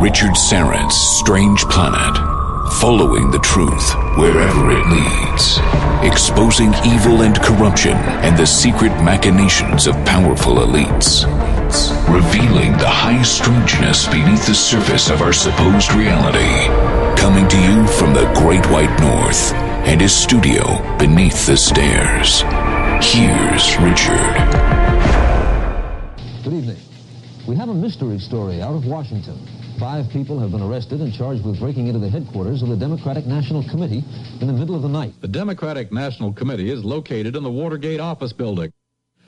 Richard Syrett's Strange Planet. Following the truth wherever it leads. Exposing evil and corruption and the secret machinations of powerful elites. Revealing the high strangeness beneath the surface of our supposed reality. Coming to you from the Great White North and his studio beneath the stairs. Here's Richard. Good evening. We have a mystery story out of Washington. Five people have been arrested and charged with breaking into the headquarters of the Democratic National Committee in the middle of the night. The Democratic National Committee is located in the Watergate office building.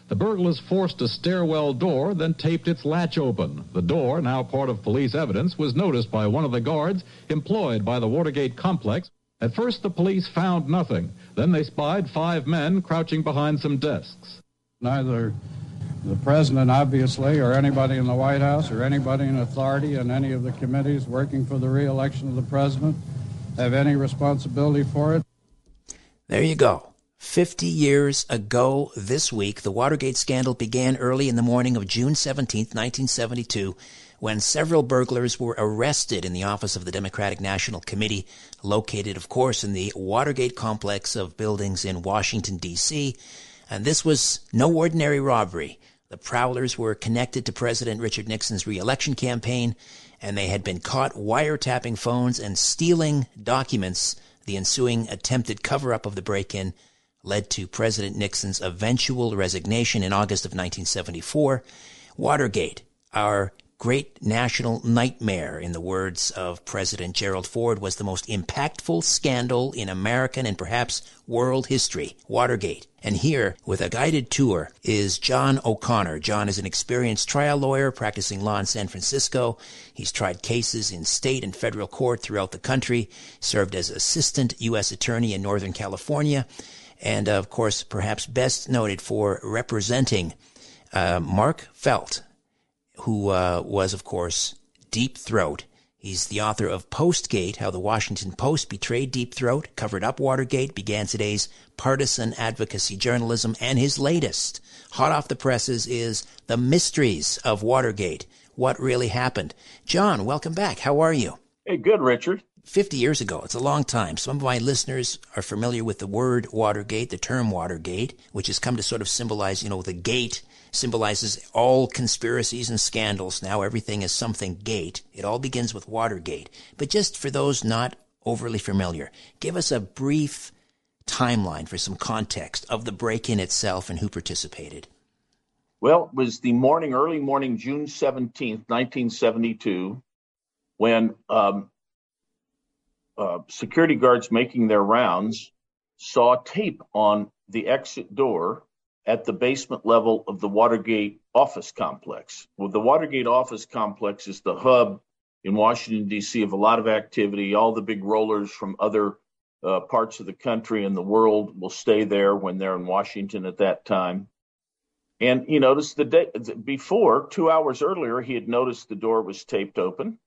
The burglars forced a stairwell door, then taped its latch open. The door, now part of police evidence, was noticed by one of the guards employed by the Watergate complex. At first, the police found nothing. Then they spied five men crouching behind some desks. Neither the president, obviously, or anybody in the White House, or anybody in authority in any of the committees working for the reelection of the president have any responsibility for it. There you go. 50 years ago this week, the Watergate scandal began early in the morning of June 17, 1972, when several burglars were arrested in the office of the Democratic National Committee, located, of course, in the Watergate complex of buildings in Washington, D.C. And this was no ordinary robbery. The Prowlers were connected to President Richard Nixon's reelection campaign, and they had been caught wiretapping phones and stealing documents. The ensuing attempted cover up of the break in led to President Nixon's eventual resignation in August of 1974. Watergate, our great national nightmare, in the words of President Gerald Ford, was the most impactful scandal in American and perhaps world history. Watergate. And here, with a guided tour, is John O'Connor. John is an experienced trial lawyer practicing law in San Francisco. He's tried cases in state and federal court throughout the country, served as assistant U.S. attorney in Northern California, and of course, perhaps best noted for representing uh, Mark Felt, who uh, was, of course, Deep Throat. He's the author of Postgate, How the Washington Post Betrayed Deep Throat, covered up Watergate, began today's partisan advocacy journalism, and his latest, hot off the presses, is The Mysteries of Watergate. What really happened? John, welcome back. How are you? Hey, good, Richard. 50 years ago. It's a long time. Some of my listeners are familiar with the word Watergate, the term Watergate, which has come to sort of symbolize, you know, the gate symbolizes all conspiracies and scandals. Now everything is something gate. It all begins with Watergate. But just for those not overly familiar, give us a brief timeline for some context of the break-in itself and who participated. Well, it was the morning, early morning, June 17th, 1972, when um, uh, security guards making their rounds saw tape on the exit door at the basement level of the Watergate office complex. Well, the Watergate office complex is the hub in Washington, D.C., of a lot of activity. All the big rollers from other uh, parts of the country and the world will stay there when they're in Washington at that time. And he noticed the day before, two hours earlier, he had noticed the door was taped open.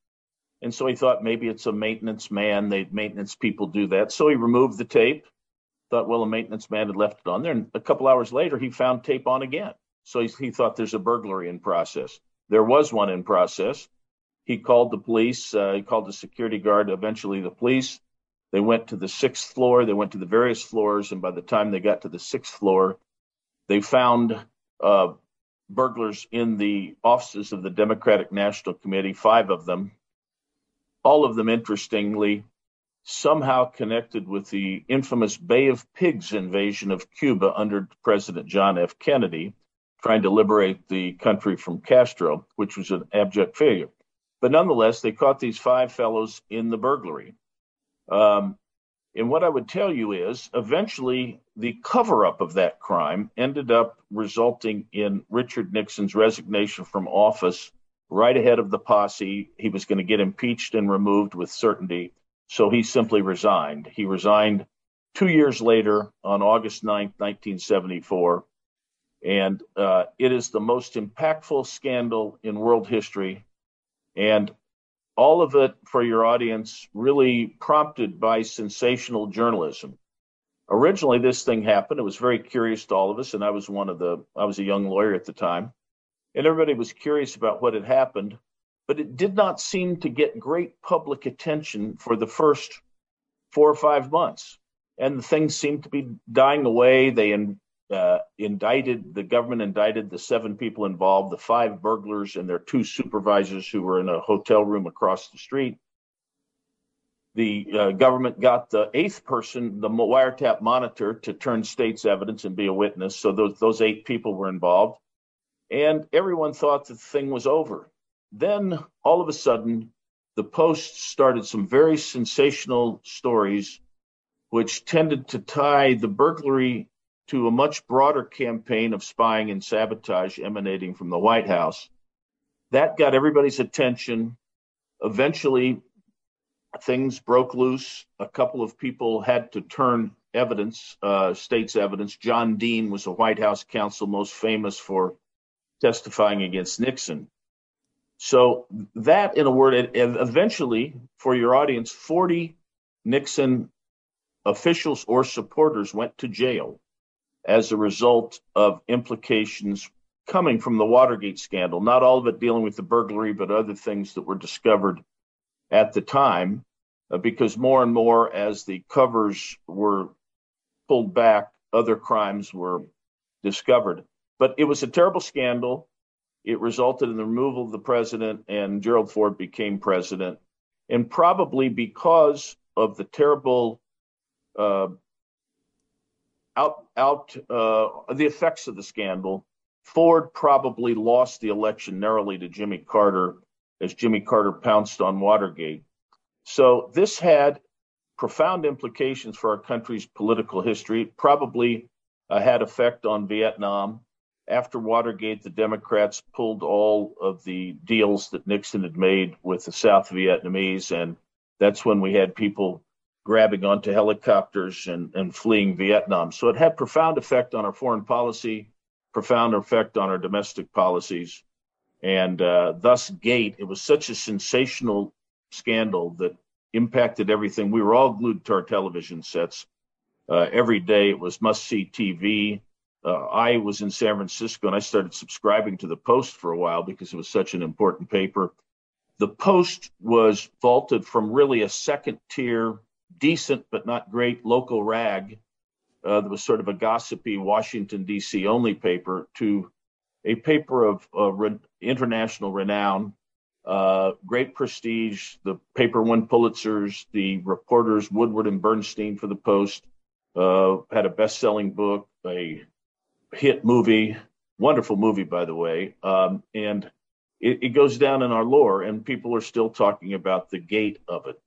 And so he thought maybe it's a maintenance man. They maintenance people do that. So he removed the tape. Thought, well, a maintenance man had left it on there. And a couple hours later, he found tape on again. So he, he thought there's a burglary in process. There was one in process. He called the police. Uh, he called the security guard. Eventually, the police. They went to the sixth floor. They went to the various floors, and by the time they got to the sixth floor, they found uh, burglars in the offices of the Democratic National Committee. Five of them, all of them, interestingly, somehow connected with the infamous Bay of Pigs invasion of Cuba under President John F. Kennedy trying to liberate the country from Castro, which was an abject failure. But nonetheless, they caught these five fellows in the burglary. Um, and what I would tell you is eventually the cover up of that crime ended up resulting in Richard Nixon's resignation from office right ahead of the posse. He was going to get impeached and removed with certainty. So he simply resigned. He resigned two years later on August 9th, 1974. And uh, it is the most impactful scandal in world history. And all of it for your audience really prompted by sensational journalism. Originally, this thing happened. It was very curious to all of us. And I was one of the, I was a young lawyer at the time. And everybody was curious about what had happened. But it did not seem to get great public attention for the first four or five months. And the things seemed to be dying away. They uh, indicted the government indicted the seven people involved, the five burglars and their two supervisors who were in a hotel room across the street. The uh, government got the eighth person, the wiretap monitor, to turn state's evidence and be a witness. So those those eight people were involved, and everyone thought the thing was over. Then all of a sudden, the Post started some very sensational stories, which tended to tie the burglary to a much broader campaign of spying and sabotage emanating from the White House. That got everybody's attention. Eventually, things broke loose. A couple of people had to turn evidence, uh, state's evidence. John Dean was a White House counsel most famous for testifying against Nixon. So, that, in a word, eventually, for your audience, 40 Nixon officials or supporters went to jail as a result of implications coming from the Watergate scandal. Not all of it dealing with the burglary, but other things that were discovered at the time, uh, because more and more as the covers were pulled back, other crimes were discovered. But it was a terrible scandal. It resulted in the removal of the president, and Gerald Ford became president. And probably because of the terrible uh, out out uh, the effects of the scandal, Ford probably lost the election narrowly to Jimmy Carter as Jimmy Carter pounced on Watergate. So this had profound implications for our country's political history. Probably uh, had effect on Vietnam. After Watergate, the Democrats pulled all of the deals that Nixon had made with the South Vietnamese, and that's when we had people grabbing onto helicopters and, and fleeing Vietnam. So it had profound effect on our foreign policy, profound effect on our domestic policies. And uh, thus, Gate, it was such a sensational scandal that impacted everything. We were all glued to our television sets. Uh, every day it was must see TV. Uh, I was in San Francisco and I started subscribing to the Post for a while because it was such an important paper. The Post was vaulted from really a second tier decent but not great local rag uh, that was sort of a gossipy Washington, D.C. only paper to a paper of uh, re- international renown, uh, great prestige. The paper won Pulitzers. The reporters, Woodward and Bernstein for the Post, uh, had a best selling book, a hit movie, wonderful movie, by the way. Um, and it, it goes down in our lore, and people are still talking about the gate of it.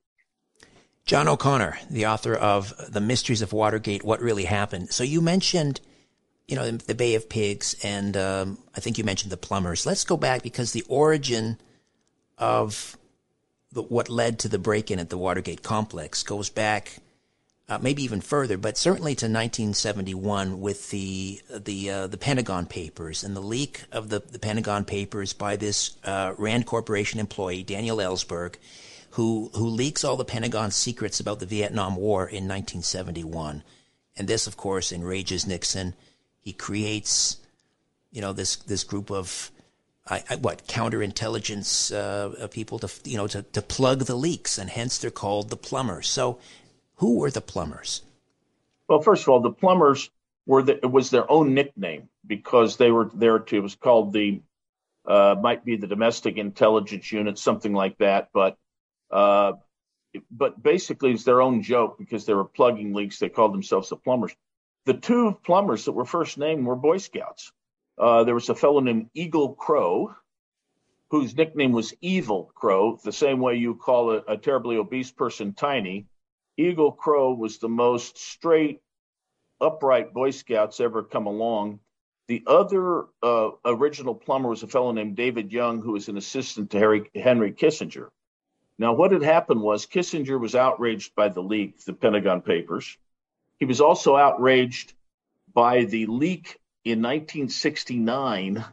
John O'Connor, the author of The Mysteries of Watergate, What Really Happened. So you mentioned, you know, the Bay of Pigs, and um, I think you mentioned the plumbers. Let's go back because the origin of the, what led to the break-in at the Watergate complex goes back uh, maybe even further, but certainly to 1971 with the the uh, the Pentagon Papers and the leak of the, the Pentagon Papers by this uh, Rand Corporation employee Daniel Ellsberg, who who leaks all the Pentagon secrets about the Vietnam War in 1971, and this, of course, enrages Nixon. He creates, you know, this this group of I, I, what counterintelligence uh, people to you know to, to plug the leaks, and hence they're called the plumbers. So who were the plumbers? Well, first of all, the plumbers were the, it was their own nickname because they were there to. It was called the uh, might be the domestic intelligence unit, something like that. But uh, but basically, it's their own joke because they were plugging leaks. They called themselves the plumbers. The two plumbers that were first named were Boy Scouts. Uh, there was a fellow named Egil Krogh, whose nickname was Evil Krogh, the same way you call a, a terribly obese person tiny. Egil Krogh was the most straight, upright Boy Scouts ever come along. The other uh, original plumber was a fellow named David Young, who was an assistant to Harry, Henry Kissinger. Now, what had happened was Kissinger was outraged by the leak, the Pentagon Papers. He was also outraged by the leak in 1969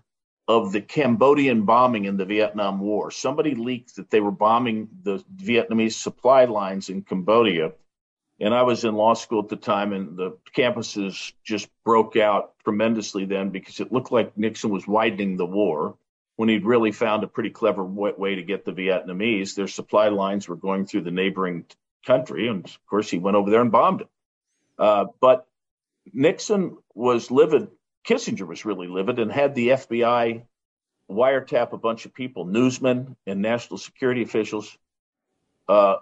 of the Cambodian bombing in the Vietnam War. Somebody leaked that they were bombing the Vietnamese supply lines in Cambodia. And I was in law school at the time, and the campuses just broke out tremendously then because it looked like Nixon was widening the war when he'd really found a pretty clever way to get the Vietnamese. Their supply lines were going through the neighboring country. And of course, he went over there and bombed it. Uh, but Nixon was livid Kissinger was really livid and had the FBI wiretap a bunch of people, newsmen and national security officials. Uh,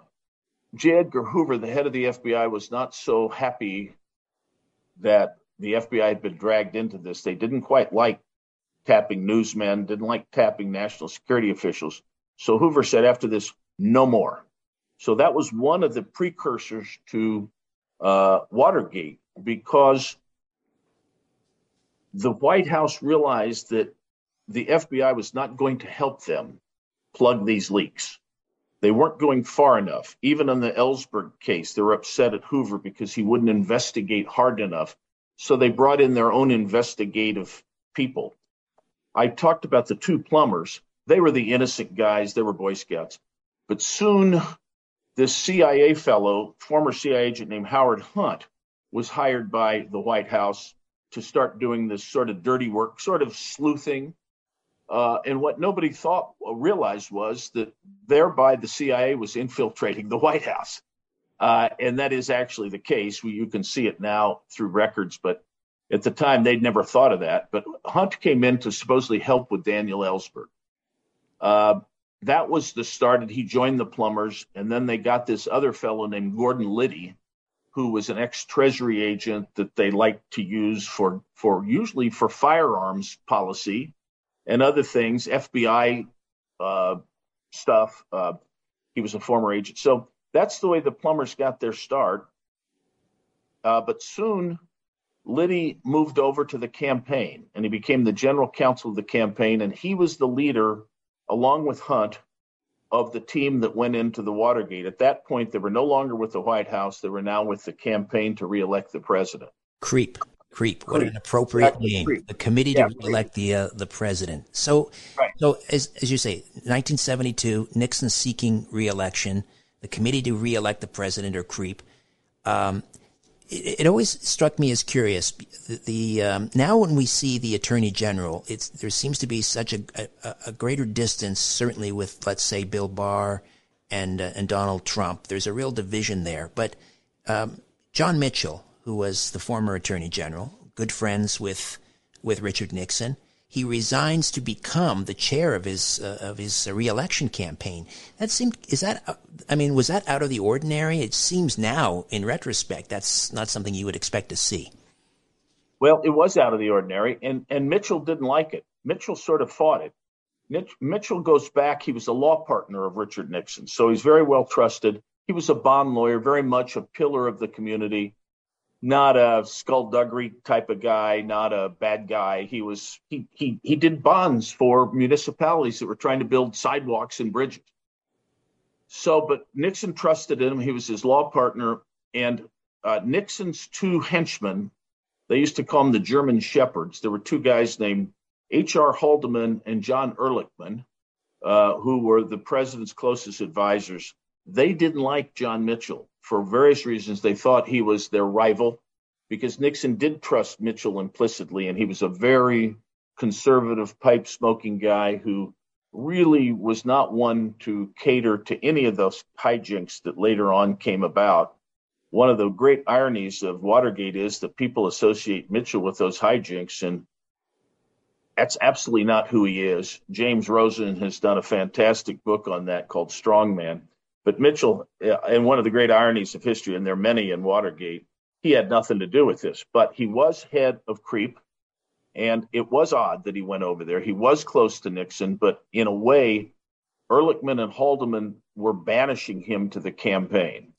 J. Edgar Hoover, the head of the FBI, was not so happy that the FBI had been dragged into this. They didn't quite like tapping newsmen, didn't like tapping national security officials. So Hoover said after this, no more. So that was one of the precursors to uh, Watergate because the White House realized that the FBI was not going to help them plug these leaks. They weren't going far enough. Even in the Ellsberg case, they were upset at Hoover because he wouldn't investigate hard enough. So they brought in their own investigative people. I talked about the two plumbers. They were the innocent guys, they were Boy Scouts. But soon, this CIA fellow, former CIA agent named Howard Hunt, was hired by the White House to start doing this sort of dirty work, sort of sleuthing. Uh, and what nobody thought or uh, realized was that thereby the CIA was infiltrating the White House. Uh, and that is actually the case. We, you can see it now through records, but at the time they'd never thought of that. But Hunt came in to supposedly help with Daniel Ellsberg. Uh, that was the start. He joined the plumbers, and then they got this other fellow named Gordon Liddy, who was an ex-Treasury agent that they liked to use for for usually for firearms policy and other things, FBI uh, stuff. Uh, he was a former agent, so that's the way the plumbers got their start. Uh, but soon, Liddy moved over to the campaign, and he became the general counsel of the campaign, and he was the leader, along with Hunt, of the team that went into the Watergate. At that point, they were no longer with the White House. They were now with the campaign to reelect the president. Creep. Creep. What an appropriate exactly. name. Creep. The committee yeah, to elect the uh, the president. So, right. so as as you say, 1972, Nixon seeking reelection. The committee to reelect the president or creep. Um, it, it, always struck me as curious. The, the um, now when we see the attorney general, it's there seems to be such a, a, a greater distance, certainly with let's say Bill Barr and uh, and Donald Trump. There's a real division there. But um, John Mitchell, who was the former attorney general, good friends with with Richard Nixon, he resigns to become the chair of his uh, of his reelection campaign. That seemed is that uh, I mean was that out of the ordinary? It seems now in retrospect that's not something you would expect to see. Well, it was out of the ordinary, and and Mitchell didn't like it. Mitchell sort of fought it. Mitch, Mitchell goes back. He was a law partner of Richard Nixon, so he's very well trusted. He was a bond lawyer, very much a pillar of the community not a skullduggery type of guy, not a bad guy. He was he he he did bonds for municipalities that were trying to build sidewalks and bridges. So, but Nixon trusted him. He was his law partner, and uh, Nixon's two henchmen, they used to call them the German shepherds. There were two guys named H.R. Haldeman and John Ehrlichman, uh, who were the president's closest advisors. They didn't like John Mitchell for various reasons. They thought he was their rival because Nixon did trust Mitchell implicitly, and he was a very conservative, pipe smoking guy who really was not one to cater to any of those hijinks that later on came about. One of the great ironies of Watergate is that people associate Mitchell with those hijinks, and that's absolutely not who he is. James Rosen has done a fantastic book on that called Strongman. But Mitchell, and one of the great ironies of history, and there are many in Watergate, he had nothing to do with this, but he was head of CREEP. And it was odd that he went over there. He was close to Nixon, but in a way, Ehrlichman and Haldeman were banishing him to the campaign.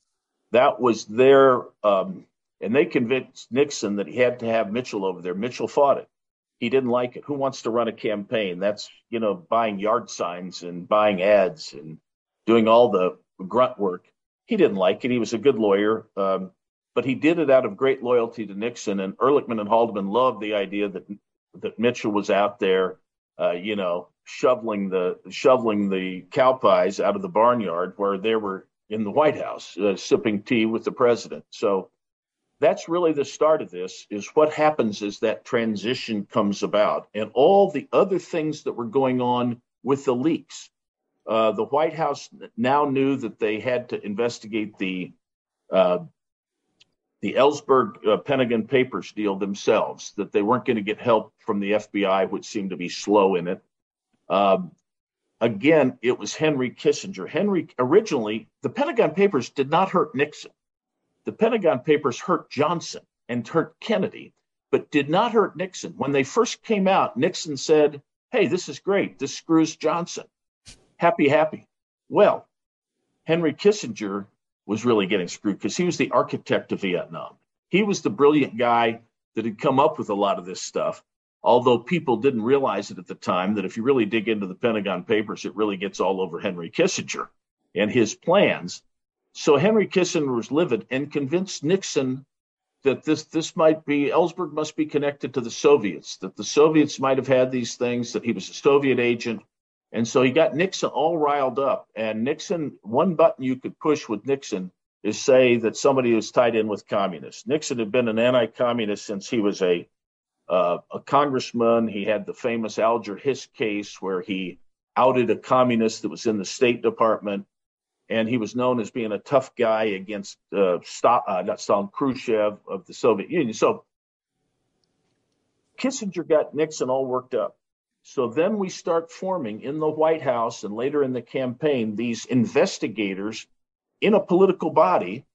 That was their, um, and they convinced Nixon that he had to have Mitchell over there. Mitchell fought it. He didn't like it. Who wants to run a campaign? That's, you know, buying yard signs and buying ads and doing all the grunt work. He didn't like it. He was a good lawyer. Um, but he did it out of great loyalty to Nixon. And Ehrlichman and Haldeman loved the idea that that Mitchell was out there, uh, you know, shoveling the shoveling the cow pies out of the barnyard where they were in the White House uh, sipping tea with the president. So that's really the start of this. Is what happens as that transition comes about, and all the other things that were going on with the leaks. Uh, the White House now knew that they had to investigate the uh, the Ellsberg uh, Pentagon Papers deal themselves, that they weren't going to get help from the FBI, which seemed to be slow in it. Um, again, it was Henry Kissinger. Henry originally, the Pentagon Papers did not hurt Nixon. The Pentagon Papers hurt Johnson and hurt Kennedy, but did not hurt Nixon. When they first came out, Nixon said, Hey, this is great. This screws Johnson. Happy, happy. Well, Henry Kissinger was really getting screwed because he was the architect of Vietnam. He was the brilliant guy that had come up with a lot of this stuff. Although people didn't realize it at the time, that if you really dig into the Pentagon Papers, it really gets all over Henry Kissinger and his plans. So Henry Kissinger was livid and convinced Nixon that this this might be Ellsberg must be connected to the Soviets, that the Soviets might have had these things, that he was a Soviet agent, and so he got Nixon all riled up. And Nixon, one button you could push with Nixon is say that somebody was tied in with communists. Nixon had been an anti-communist since he was a uh, a congressman. He had the famous Alger Hiss case where he outed a communist that was in the State Department, and he was known as being a tough guy against uh, uh, not Stalin, Khrushchev of the Soviet Union. So Kissinger got Nixon all worked up. So then we start forming in the White House and later in the campaign these investigators in a political body.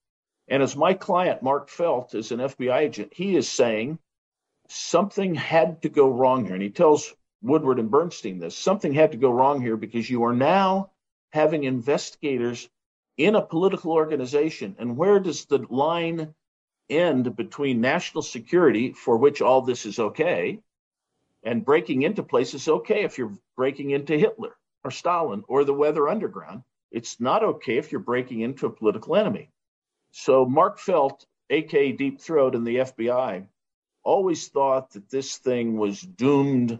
And as my client, Mark Felt, is an FBI agent, he is saying something had to go wrong here. And he tells Woodward and Bernstein this something had to go wrong here because you are now having investigators in a political organization. And where does the line end between national security, for which all this is okay, and breaking into places okay if you're breaking into Hitler or Stalin or the Weather Underground. It's not okay if you're breaking into a political enemy. So Mark Felt, aka Deep Throat, in the FBI, always thought that this thing was doomed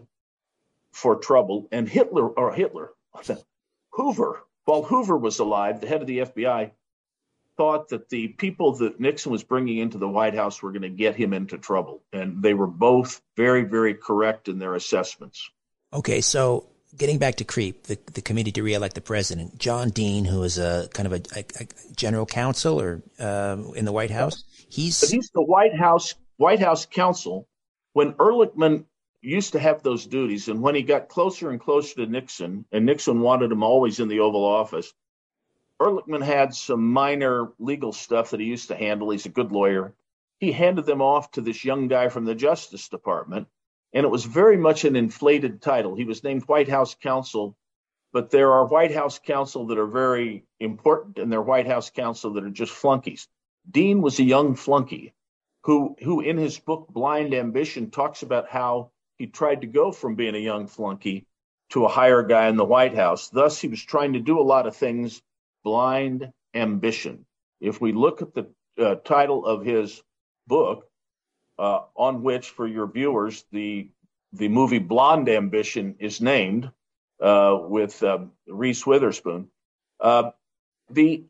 for trouble. And Hitler, or Hitler, Hoover, while Hoover was alive, the head of the FBI, thought that the people that Nixon was bringing into the White House were going to get him into trouble. And they were both very, very correct in their assessments. Okay, so getting back to CREEP, the, the committee to reelect the president, John Dean, who is a kind of a, a, a general counsel or uh, in the White House, he's but he's the White House White House counsel. When Ehrlichman used to have those duties, and when he got closer and closer to Nixon, and Nixon wanted him always in the Oval Office, Ehrlichman had some minor legal stuff that he used to handle. He's a good lawyer. He handed them off to this young guy from the Justice Department, and it was very much an inflated title. He was named White House counsel, but there are White House counsel that are very important, and there are White House counsel that are just flunkies. Dean was a young flunky who, who in his book Blind Ambition talks about how he tried to go from being a young flunky to a higher guy in the White House. Thus, he was trying to do a lot of things blind ambition. If we look at the uh, title of his book, uh, on which, for your viewers, the the movie Blonde Ambition is named uh, with um, Reese Witherspoon. Uh, the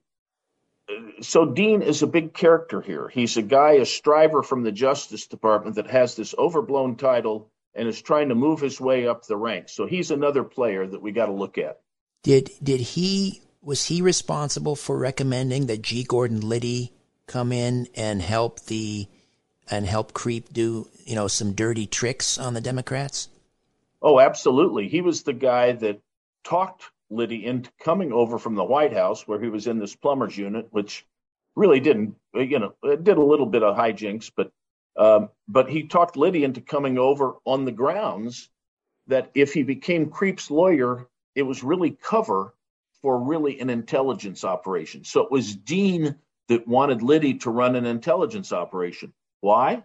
so Dean is a big character here. He's a guy, a striver from the Justice Department that has this overblown title and is trying to move his way up the ranks. So he's another player that we got to look at. Did did he was he responsible for recommending that G. Gordon Liddy come in and help the and help Creep do you know some dirty tricks on the Democrats? Oh, absolutely. He was the guy that talked Liddy into coming over from the White House, where he was in this plumbers unit, which really didn't, you know, it did a little bit of hijinks, but um, but he talked Liddy into coming over on the grounds that if he became Creep's lawyer, it was really cover for really an intelligence operation. So it was Dean that wanted Liddy to run an intelligence operation. Why?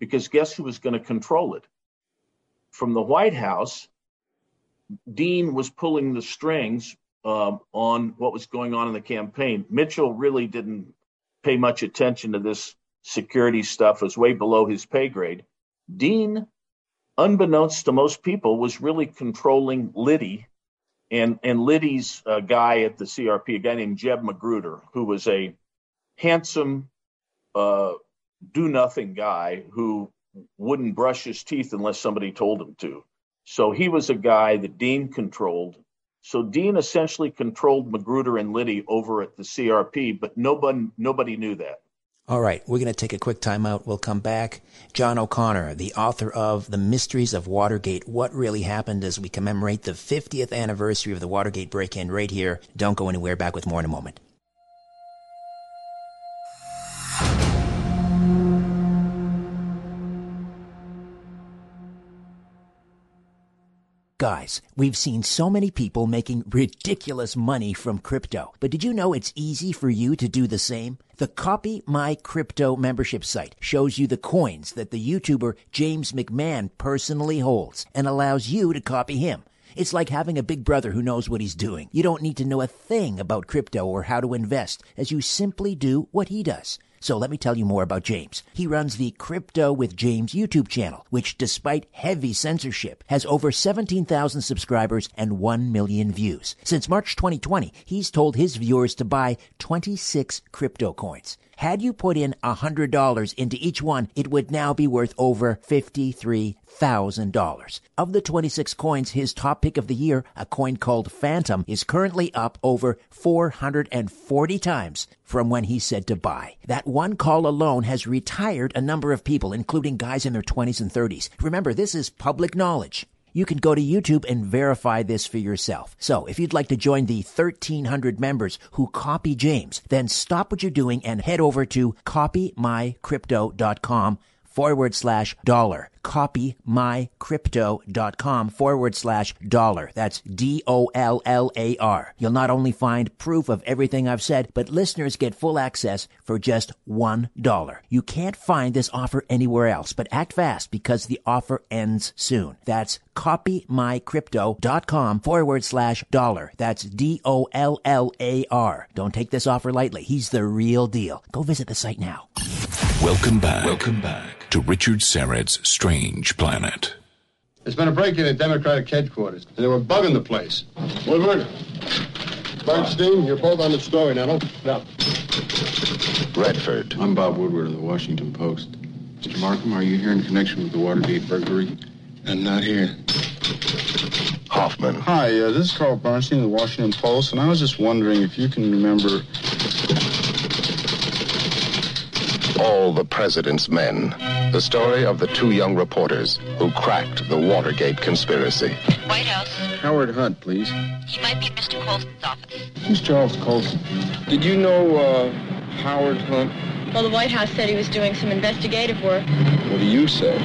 Because guess who was going to control it? From the White House, Dean was pulling the strings um, on what was going on in the campaign. Mitchell really didn't pay much attention to this security stuff, it was way below his pay grade. Dean, unbeknownst to most people, was really controlling Liddy and, and Liddy's uh, guy at the CRP, a guy named Jeb Magruder, who was a handsome, uh, do nothing guy who wouldn't brush his teeth unless somebody told him to. So he was a guy that Dean controlled. So Dean essentially controlled Magruder and Liddy over at the CRP, but nobody nobody knew that. All right, we're going to take a quick timeout. We'll come back. John O'Connor, the author of The Mysteries of Watergate What Really Happened as we commemorate the 50th anniversary of the Watergate break in right here. Don't go anywhere. Back with more in a moment. Guys, we've seen so many people making ridiculous money from crypto, but did you know it's easy for you to do the same? The Copy My Crypto membership site shows you the coins that the YouTuber James McMahon personally holds and allows you to copy him. It's like having a big brother who knows what he's doing. You don't need to know a thing about crypto or how to invest, as you simply do what he does. So let me tell you more about James. He runs the Crypto with James YouTube channel, which despite heavy censorship has over 17,000 subscribers and 1 million views. Since March 2020, he's told his viewers to buy 26 crypto coins. Had you put in $100 into each one, it would now be worth over $53,000. Of the 26 coins, his top pick of the year, a coin called Fantom, is currently up over 440 times from when he said to buy. That one call alone has retired a number of people, including guys in their 20s and 30s. Remember, this is public knowledge. You can go to YouTube and verify this for yourself. So if you'd like to join the 1300 members who copy James, then stop what you're doing and head over to copymycrypto.com forward slash dollar. Copy mycrypto.com forward slash dollar. That's D O L L A R. You'll not only find proof of everything I've said, but listeners get full access for just one dollar. You can't find this offer anywhere else, but act fast because the offer ends soon. That's copymycrypto.com forward slash dollar. That's D O L L A R. Don't take this offer lightly. He's the real deal. Go visit the site now. Welcome back. Welcome back to Richard Syrett's Strange Planet. There's been a break-in at Democratic headquarters, and they were bugging the place. Woodward, Bernstein, you're both on the story now. No. Redford. I'm Bob Woodward of the Washington Post. Mr. Markham, are you here in connection with the Watergate burglary? I'm not here. Hoffman. Hi, uh, this is Carl Bernstein of the Washington Post, and I was just wondering if you can remember All the President's Men. The story of the two young reporters who cracked the Watergate conspiracy. White House. Howard Hunt, please. He might be in Mr. Colson's office. Who's Charles Colson? Did you know uh, Howard Hunt? Well, the White House said he was doing some investigative work. What do you say?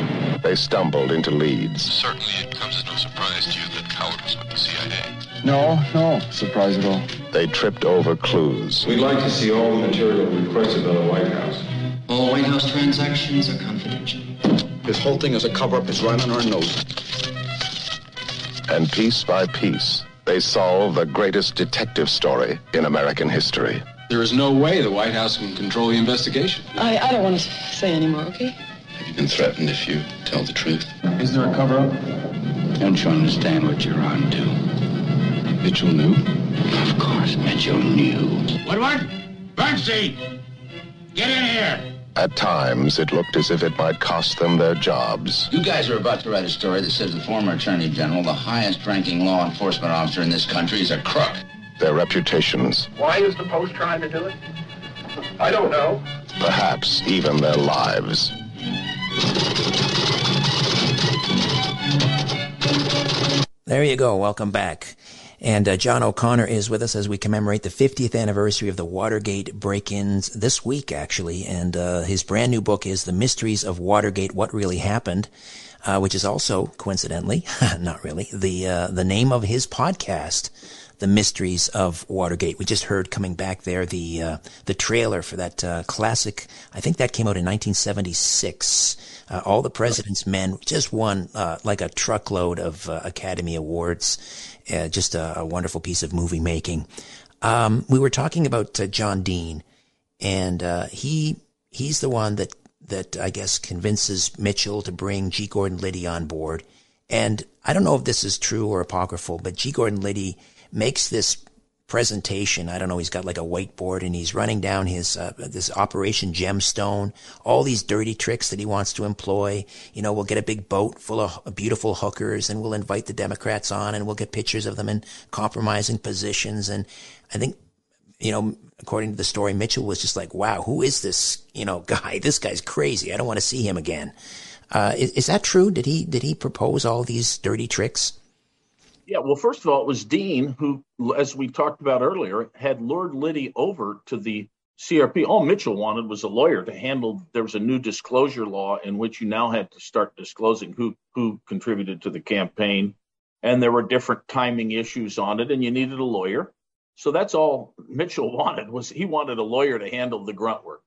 They stumbled into leads. Certainly it comes as no surprise to you that Howard was with the CIA. No, no surprise at all. They tripped over clues. We'd like to see all the material requested by the White House. All White House transactions are confidential. This whole thing is a cover-up. It's right on our nose. And piece by piece, they solve the greatest detective story in American history. There is no way the White House can control the investigation. I, I don't want to say anymore, okay? Have you been threatened if you tell the truth? Is there a cover-up? Don't you understand what you're on to? Mitchell knew? Of course, Mitchell knew. Woodward? Bernstein! Get in here! At times, it looked as if it might cost them their jobs. You guys are about to write a story that says the former Attorney General, the highest ranking law enforcement officer in this country, is a crook. Their reputations, Why is the Post trying to do it? I don't know. perhaps even their lives. There you go. Welcome back. And uh, John O'Connor is with us as we commemorate the 50th anniversary of the Watergate break-ins this week, actually. And uh, his brand new book is The Mysteries of Watergate: What Really Happened, uh, which is also, coincidentally, not really, the uh, the name of his podcast. The Mysteries of Watergate. We just heard coming back there the uh, the trailer for that uh, classic. I think that came out in 1976. Uh, All the President's Men just won uh, like a truckload of uh, Academy Awards. Uh, just a, a wonderful piece of movie making. Um, we were talking about uh, John Dean, and uh, he he's the one that that I guess convinces Mitchell to bring G. Gordon Liddy on board. And I don't know if this is true or apocryphal, but G. Gordon Liddy makes this presentation. I don't know. He's got like a whiteboard and he's running down his uh, this Operation Gemstone, all these dirty tricks that he wants to employ. You know, we'll get a big boat full of beautiful hookers and we'll invite the Democrats on and we'll get pictures of them in compromising positions. And I think, you know, according to the story, Mitchell was just like, "Wow, who is this? You know, guy? This guy's crazy. I don't want to see him again." Uh, is, is that true? Did he did he propose all these dirty tricks? Yeah, well, first of all, it was Dean who, as we talked about earlier, had lured Liddy over to the CRP. All Mitchell wanted was a lawyer to handle. There was a new disclosure law in which you now had to start disclosing who who contributed to the campaign, and there were different timing issues on it, and you needed a lawyer. So that's all Mitchell wanted was he wanted a lawyer to handle the grunt work.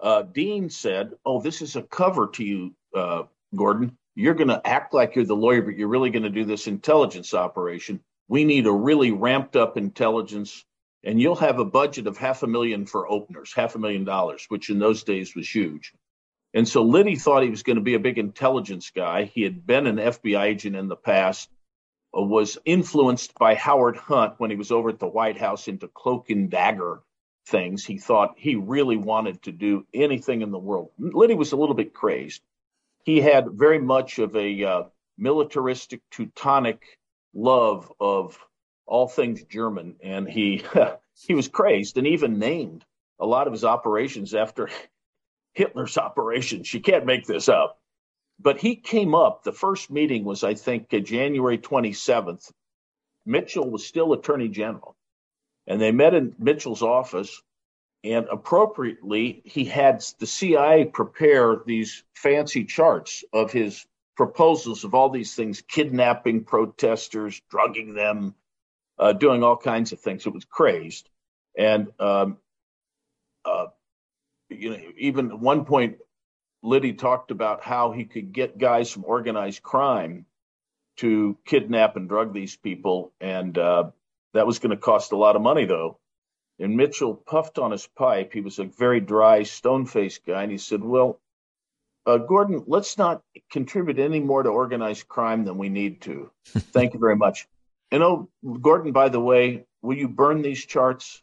Uh, Dean said, "Oh, this is a cover to you, uh, Gordon you're going to act like you're the lawyer, but you're really going to do this intelligence operation. We need a really ramped up intelligence, and you'll have a budget of half a million for openers, half a million dollars, which in those days was huge. And so Liddy thought he was going to be a big intelligence guy. He had been an FBI agent in the past, uh, was influenced by Howard Hunt when he was over at the White House into cloak and dagger things. He thought he really wanted to do anything in the world. Liddy was a little bit crazed he had very much of a uh, militaristic Teutonic love of all things German, and he he was crazed and even named a lot of his operations after Hitler's operations. You can't make this up. But he came up. The first meeting was, I think, uh, January 27th. Mitchell was still Attorney General, and they met in Mitchell's office. And appropriately, he had the CIA prepare these fancy charts of his proposals of all these things kidnapping protesters, drugging them, uh, doing all kinds of things. It was crazed. And, um, uh, you know, even at one point, Liddy talked about how he could get guys from organized crime to kidnap and drug these people. And uh, that was going to cost a lot of money, though. And Mitchell puffed on his pipe. He was a very dry, stone faced guy. And he said, Well, uh, Gordon, let's not contribute any more to organized crime than we need to. Thank you very much. You know, Gordon, by the way, will you burn these charts?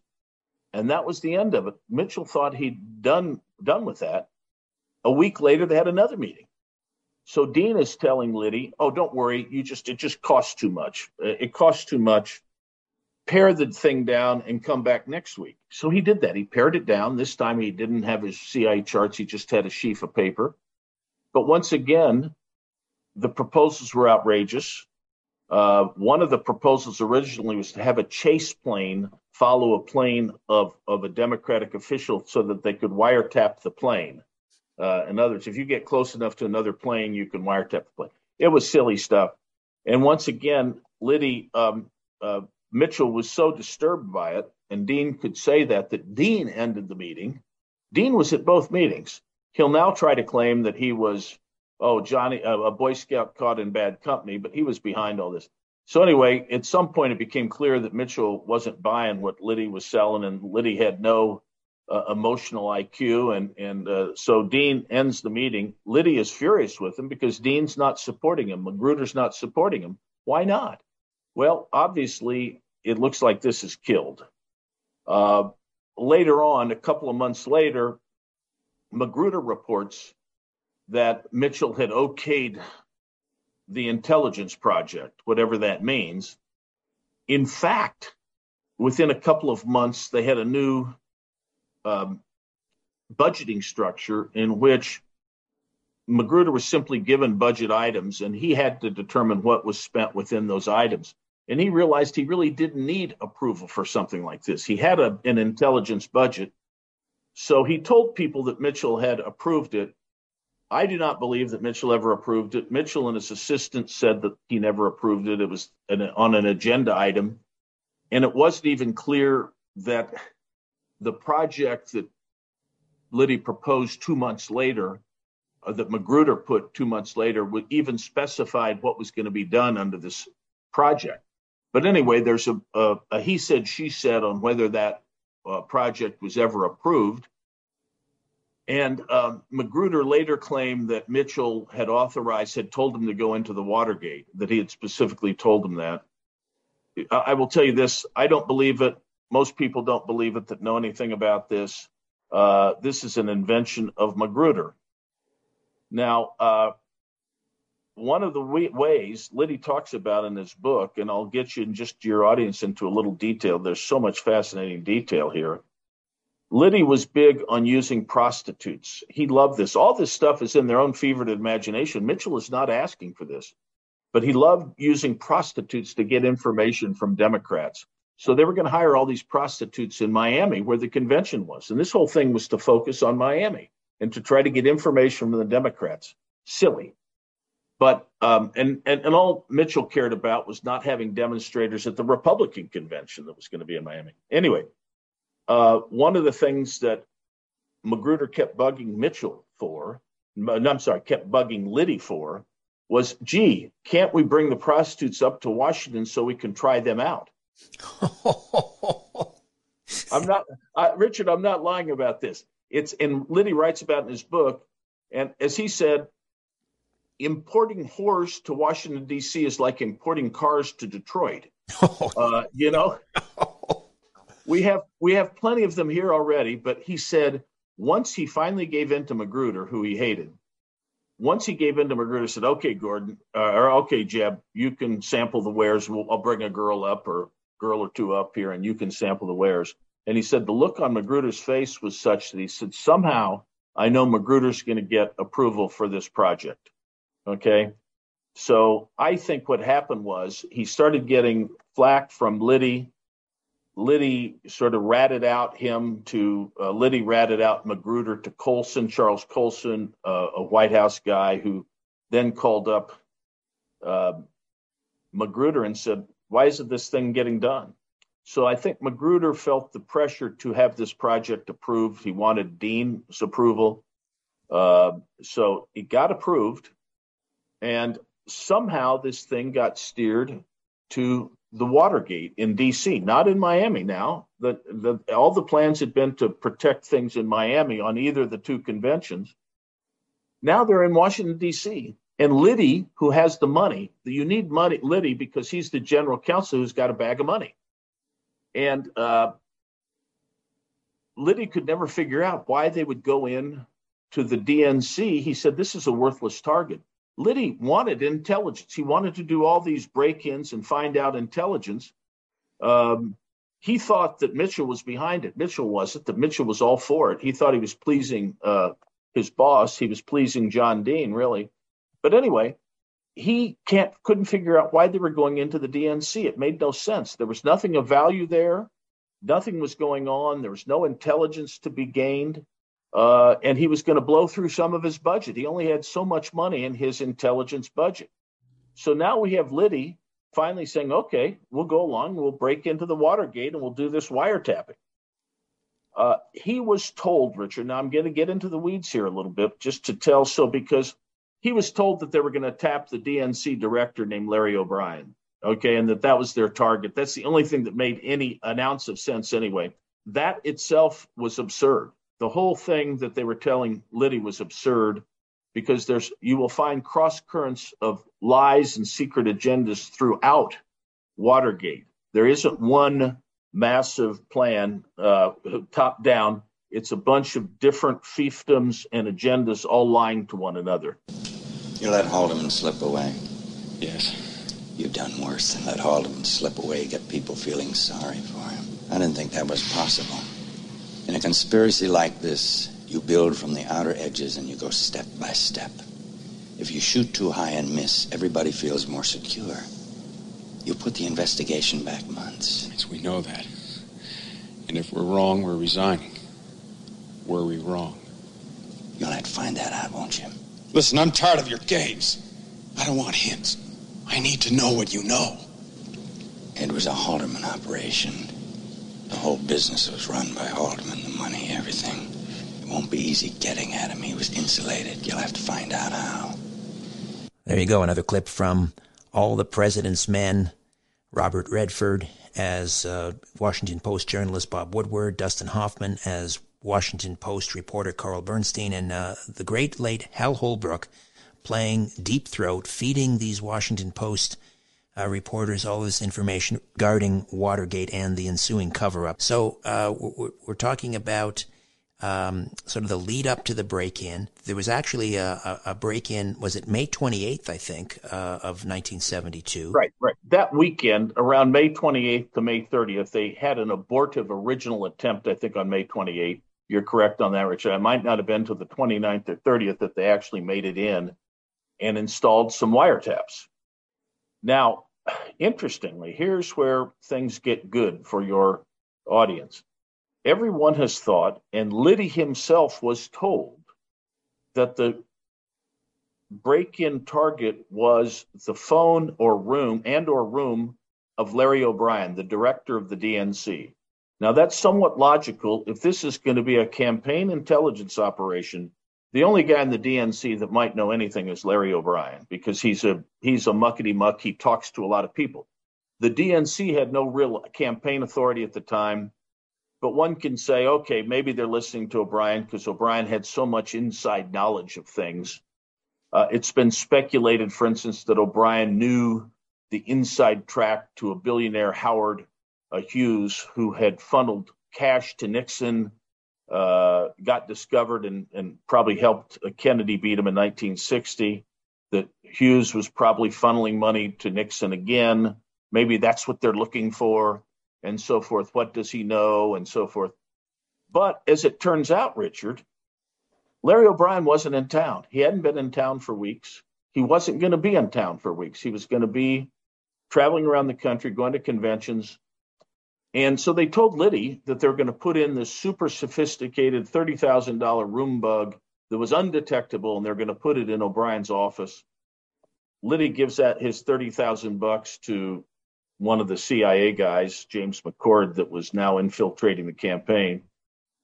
And that was the end of it. Mitchell thought he'd done done with that. A week later, they had another meeting. So Dean is telling Liddy, "Oh, don't worry. You just it just costs too much. It costs too much pare the thing down and come back next week. So he did that. He pared it down. This time he didn't have his CIA charts, he just had a sheaf of paper. But once again, the proposals were outrageous. Uh, one of the proposals originally was to have a chase plane follow a plane of, of a Democratic official so that they could wiretap the plane. Uh, in other words, if you get close enough to another plane, you can wiretap the plane. It was silly stuff. And once again, Liddy um, uh, Mitchell was so disturbed by it, and Dean could say that, that Dean ended the meeting. Dean was at both meetings. He'll now try to claim that he was, oh, Johnny, a Boy Scout caught in bad company, but he was behind all this. So anyway, at some point it became clear that Mitchell wasn't buying what Liddy was selling, and Liddy had no uh, emotional IQ, and and uh, so Dean ends the meeting. Liddy is furious with him because Dean's not supporting him. Magruder's not supporting him. Why not? Well, obviously it looks like this is killed. Uh, later on, a couple of months later, Magruder reports that Mitchell had okayed the intelligence project, whatever that means. In fact, within a couple of months, they had a new um, budgeting structure in which Magruder was simply given budget items and he had to determine what was spent within those items. And he realized he really didn't need approval for something like this. He had a, an intelligence budget. So he told people that Mitchell had approved it I do not believe that Mitchell ever approved it. Mitchell and his assistant said that he never approved it. It was an, on an agenda item. And it wasn't even clear that the project that Liddy proposed two months later, uh, that Magruder put two months later, would even specified what was going to be done under this project. But anyway, there's a, a, a he said, she said on whether that uh, project was ever approved. And um, Magruder later claimed that Mitchell had authorized, had told him to go into the Watergate, that he had specifically told him that. I will tell you this I don't believe it. Most people don't believe it that know anything about this. Uh, this is an invention of Magruder. Now, uh, one of the ways Liddy talks about in his book, and I'll get you and just your audience into a little detail. There's so much fascinating detail here. Liddy was big on using prostitutes. He loved this. All this stuff is in their own fevered imagination. Mitchell is not asking for this, but he loved using prostitutes to get information from Democrats. So they were going to hire all these prostitutes in Miami where the convention was. And this whole thing was to focus on Miami and to try to get information from the Democrats. Silly. But um, and, and and all Mitchell cared about was not having demonstrators at the Republican convention that was going to be in Miami. Anyway, uh, one of the things that Magruder kept bugging Mitchell for, no, I'm sorry, kept bugging Liddy for, was, gee, can't we bring the prostitutes up to Washington so we can try them out? I'm not, Richard, I'm not lying about this. It's, and Liddy writes about in his book, and as he said, importing whores to Washington, D.C. is like importing cars to Detroit. uh, you know? we have we have plenty of them here already. But he said once he finally gave in to Magruder, who he hated, once he gave in to Magruder, said, "Okay, Gordon, uh, or okay, Jeb, you can sample the wares. We'll, I'll bring a girl up or girl or two up here, and you can sample the wares." And he said the look on Magruder's face was such that he said, "Somehow, I know Magruder's going to get approval for this project." Okay. So I think what happened was he started getting flack from Liddy Liddy sort of ratted out him to uh, Liddy ratted out Magruder to Colson, Charles Colson, uh, a White House guy who then called up uh, Magruder and said, "Why isn't this thing getting done?" So I think Magruder felt the pressure to have this project approved. He wanted Dean's approval, uh, so it got approved, and somehow this thing got steered to the Watergate in D.C., not in Miami. Now, the, the, all the plans had been to protect things in Miami on either of the two conventions. Now they're in Washington D.C. And Liddy, who has the money, you need money, Liddy, because he's the general counsel who's got a bag of money. And uh, Liddy could never figure out why they would go in to the DNC. He said, This is a worthless target. Liddy wanted intelligence. He wanted to do all these break ins and find out intelligence. Um, he thought that Mitchell was behind it. Mitchell wasn't, that Mitchell was all for it. He thought he was pleasing uh, his boss. He was pleasing John Dean, really. But anyway, he can't couldn't figure out why they were going into the DNC. It made no sense. There was nothing of value there. Nothing was going on. There was no intelligence to be gained. Uh, and he was going to blow through some of his budget. He only had so much money in his intelligence budget. So now we have Liddy finally saying, okay, we'll go along, we'll break into the Watergate and we'll do this wiretapping. Uh, he was told, Richard, now I'm going to get into the weeds here a little bit just to tell. So, because he was told that they were going to tap the DNC director named Larry O'Brien. okay, and that that was their target. That's the only thing that made any an ounce of sense anyway. That itself was absurd. The whole thing that they were telling Liddy was absurd because there's you will find cross currents of lies and secret agendas throughout Watergate. There isn't one massive plan uh, top down. It's a bunch of different fiefdoms and agendas all lying to one another. You let Haldeman slip away. Yes. You've done worse than let Haldeman slip away, get people feeling sorry for him. I didn't think that was possible. In a conspiracy like this, you build from the outer edges and you go step by step. If you shoot too high and miss, everybody feels more secure. You put the investigation back months. Yes, we know that. And if we're wrong, we're resigning. Were we wrong? You'll have to find that out, won't you? Listen, I'm tired of your games. I don't want hints. I need to know what you know. It was a Haldeman operation. The whole business was run by Haldeman, the money, everything. It won't be easy getting at him. He was insulated. You'll have to find out how. There you go, another clip from All the President's Men. Robert Redford as uh, Washington Post journalist Bob Woodward, Dustin Hoffman as Washington Post reporter Carl Bernstein, and uh, the great late Hal Holbrook playing Deep Throat, feeding these Washington Post uh, reporters all this information regarding Watergate and the ensuing cover up. So uh, we're, we're, talking about um, sort of the lead up to the break in. There was actually a, a, break in, was it May 28th, I think, uh, of 1972? Right, right. That weekend, around May 28th to May 30th, they had an abortive original attempt, I think, on May 28th. You're correct on that, Richard. I might not have been to the 29th or 30th that they actually made it in and installed some wiretaps. Now, interestingly, here's where things get good for your audience. Everyone has thought, and Liddy himself was told, that the break in target was the phone or room and or room of Larry O'Brien, the director of the DNC. Now that's somewhat logical if this is going to be a campaign intelligence operation the only guy in the DNC that might know anything is Larry O'Brien because he's a he's a muckety muck. He talks to a lot of people. The DNC had no real campaign authority at the time, but one can say, okay, maybe they're listening to O'Brien because O'Brien had so much inside knowledge of things. Uh, it's been speculated, for instance, that O'Brien knew the inside track to a billionaire Howard uh, Hughes, who had funneled cash to Nixon uh, got discovered and, and probably helped Kennedy beat him in 1960. That Hughes was probably funneling money to Nixon again. Maybe that's what they're looking for, and so forth. What does he know, and so forth. But as it turns out, Richard, Larry O'Brien wasn't in town. He hadn't been in town for weeks. He wasn't going to be in town for weeks. He was going to be traveling around the country, going to conventions, and so they told Liddy that they're going to put in this super sophisticated $30,000 room bug that was undetectable, and they're going to put it in O'Brien's office. Liddy gives that his 30,000 bucks to one of the CIA guys, James McCord, that was now infiltrating the campaign.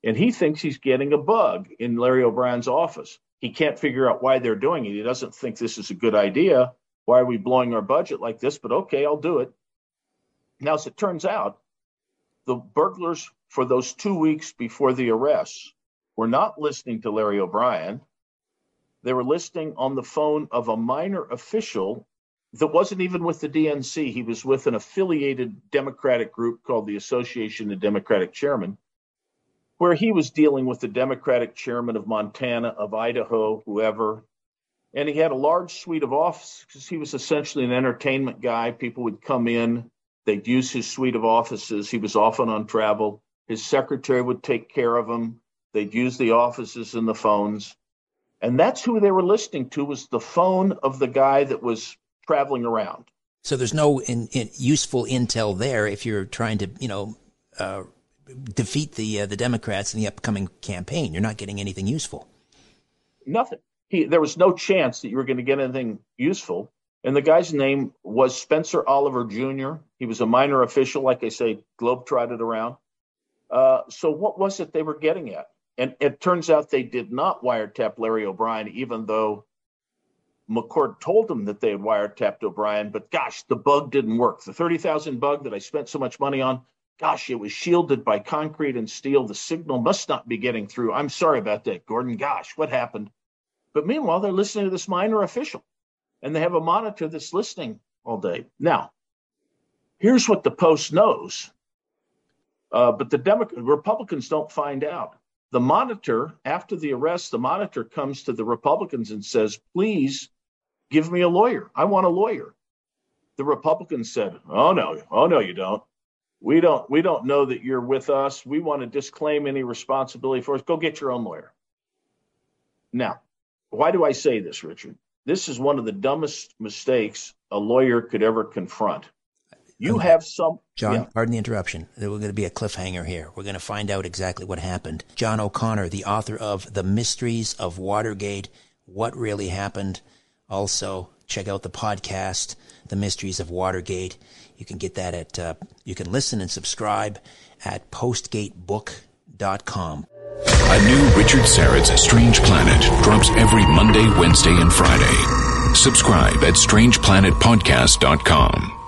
And he thinks he's getting a bug in Larry O'Brien's office. He can't figure out why they're doing it. He doesn't think this is a good idea. Why are we blowing our budget like this? But okay, I'll do it. Now, as it turns out, the burglars for those two weeks before the arrests were not listening to Larry O'Brien. They were listening on the phone of a minor official that wasn't even with the DNC. He was with an affiliated Democratic group called the Association of Democratic Chairmen, where he was dealing with the Democratic chairman of Montana, of Idaho, whoever. And he had a large suite of offices he was essentially an entertainment guy. People would come in They'd use his suite of offices. He was often on travel. His secretary would take care of him. They'd use the offices and the phones. And that's who they were listening to was the phone of the guy that was traveling around. So there's no in, in useful intel there if you're trying to, you know, uh, defeat the uh, the Democrats in the upcoming campaign. You're not getting anything useful. Nothing. He, there was no chance that you were going to get anything useful. And the guy's name was Spencer Oliver Jr. He was a minor official, like I say, globe trotted around. Uh, so, what was it they were getting at? And it turns out they did not wiretap Larry O'Brien, even though McCord told them that they had wiretapped O'Brien, but gosh, the bug didn't work. The 30,000 bug that I spent so much money on, gosh, it was shielded by concrete and steel. The signal must not be getting through. I'm sorry about that, Gordon. Gosh, what happened? But meanwhile, they're listening to this minor official and they have a monitor that's listening all day. Now, here's what the Post knows, uh, but the Democrat Republicans don't find out. The monitor, after the arrest, the monitor comes to the Republicans and says, please give me a lawyer. I want a lawyer. The Republicans said, oh no, oh no, you don't. We don't we don't know that you're with us. We want to disclaim any responsibility for us. Go get your own lawyer. Now, why do I say this, Richard? This is one of the dumbest mistakes a lawyer could ever confront. You okay. have some. John, yeah. pardon the interruption. There we're going to be a cliffhanger here. We're going to find out exactly what happened. John O'Connor, the author of The Mysteries of Watergate, What Really Happened. Also, check out the podcast, The Mysteries of Watergate. You can get that at, uh, you can listen and subscribe at postgatebook.com. A new Richard Syrett's Strange Planet drops every Monday, Wednesday, and Friday. Subscribe at strangeplanetpodcast.com.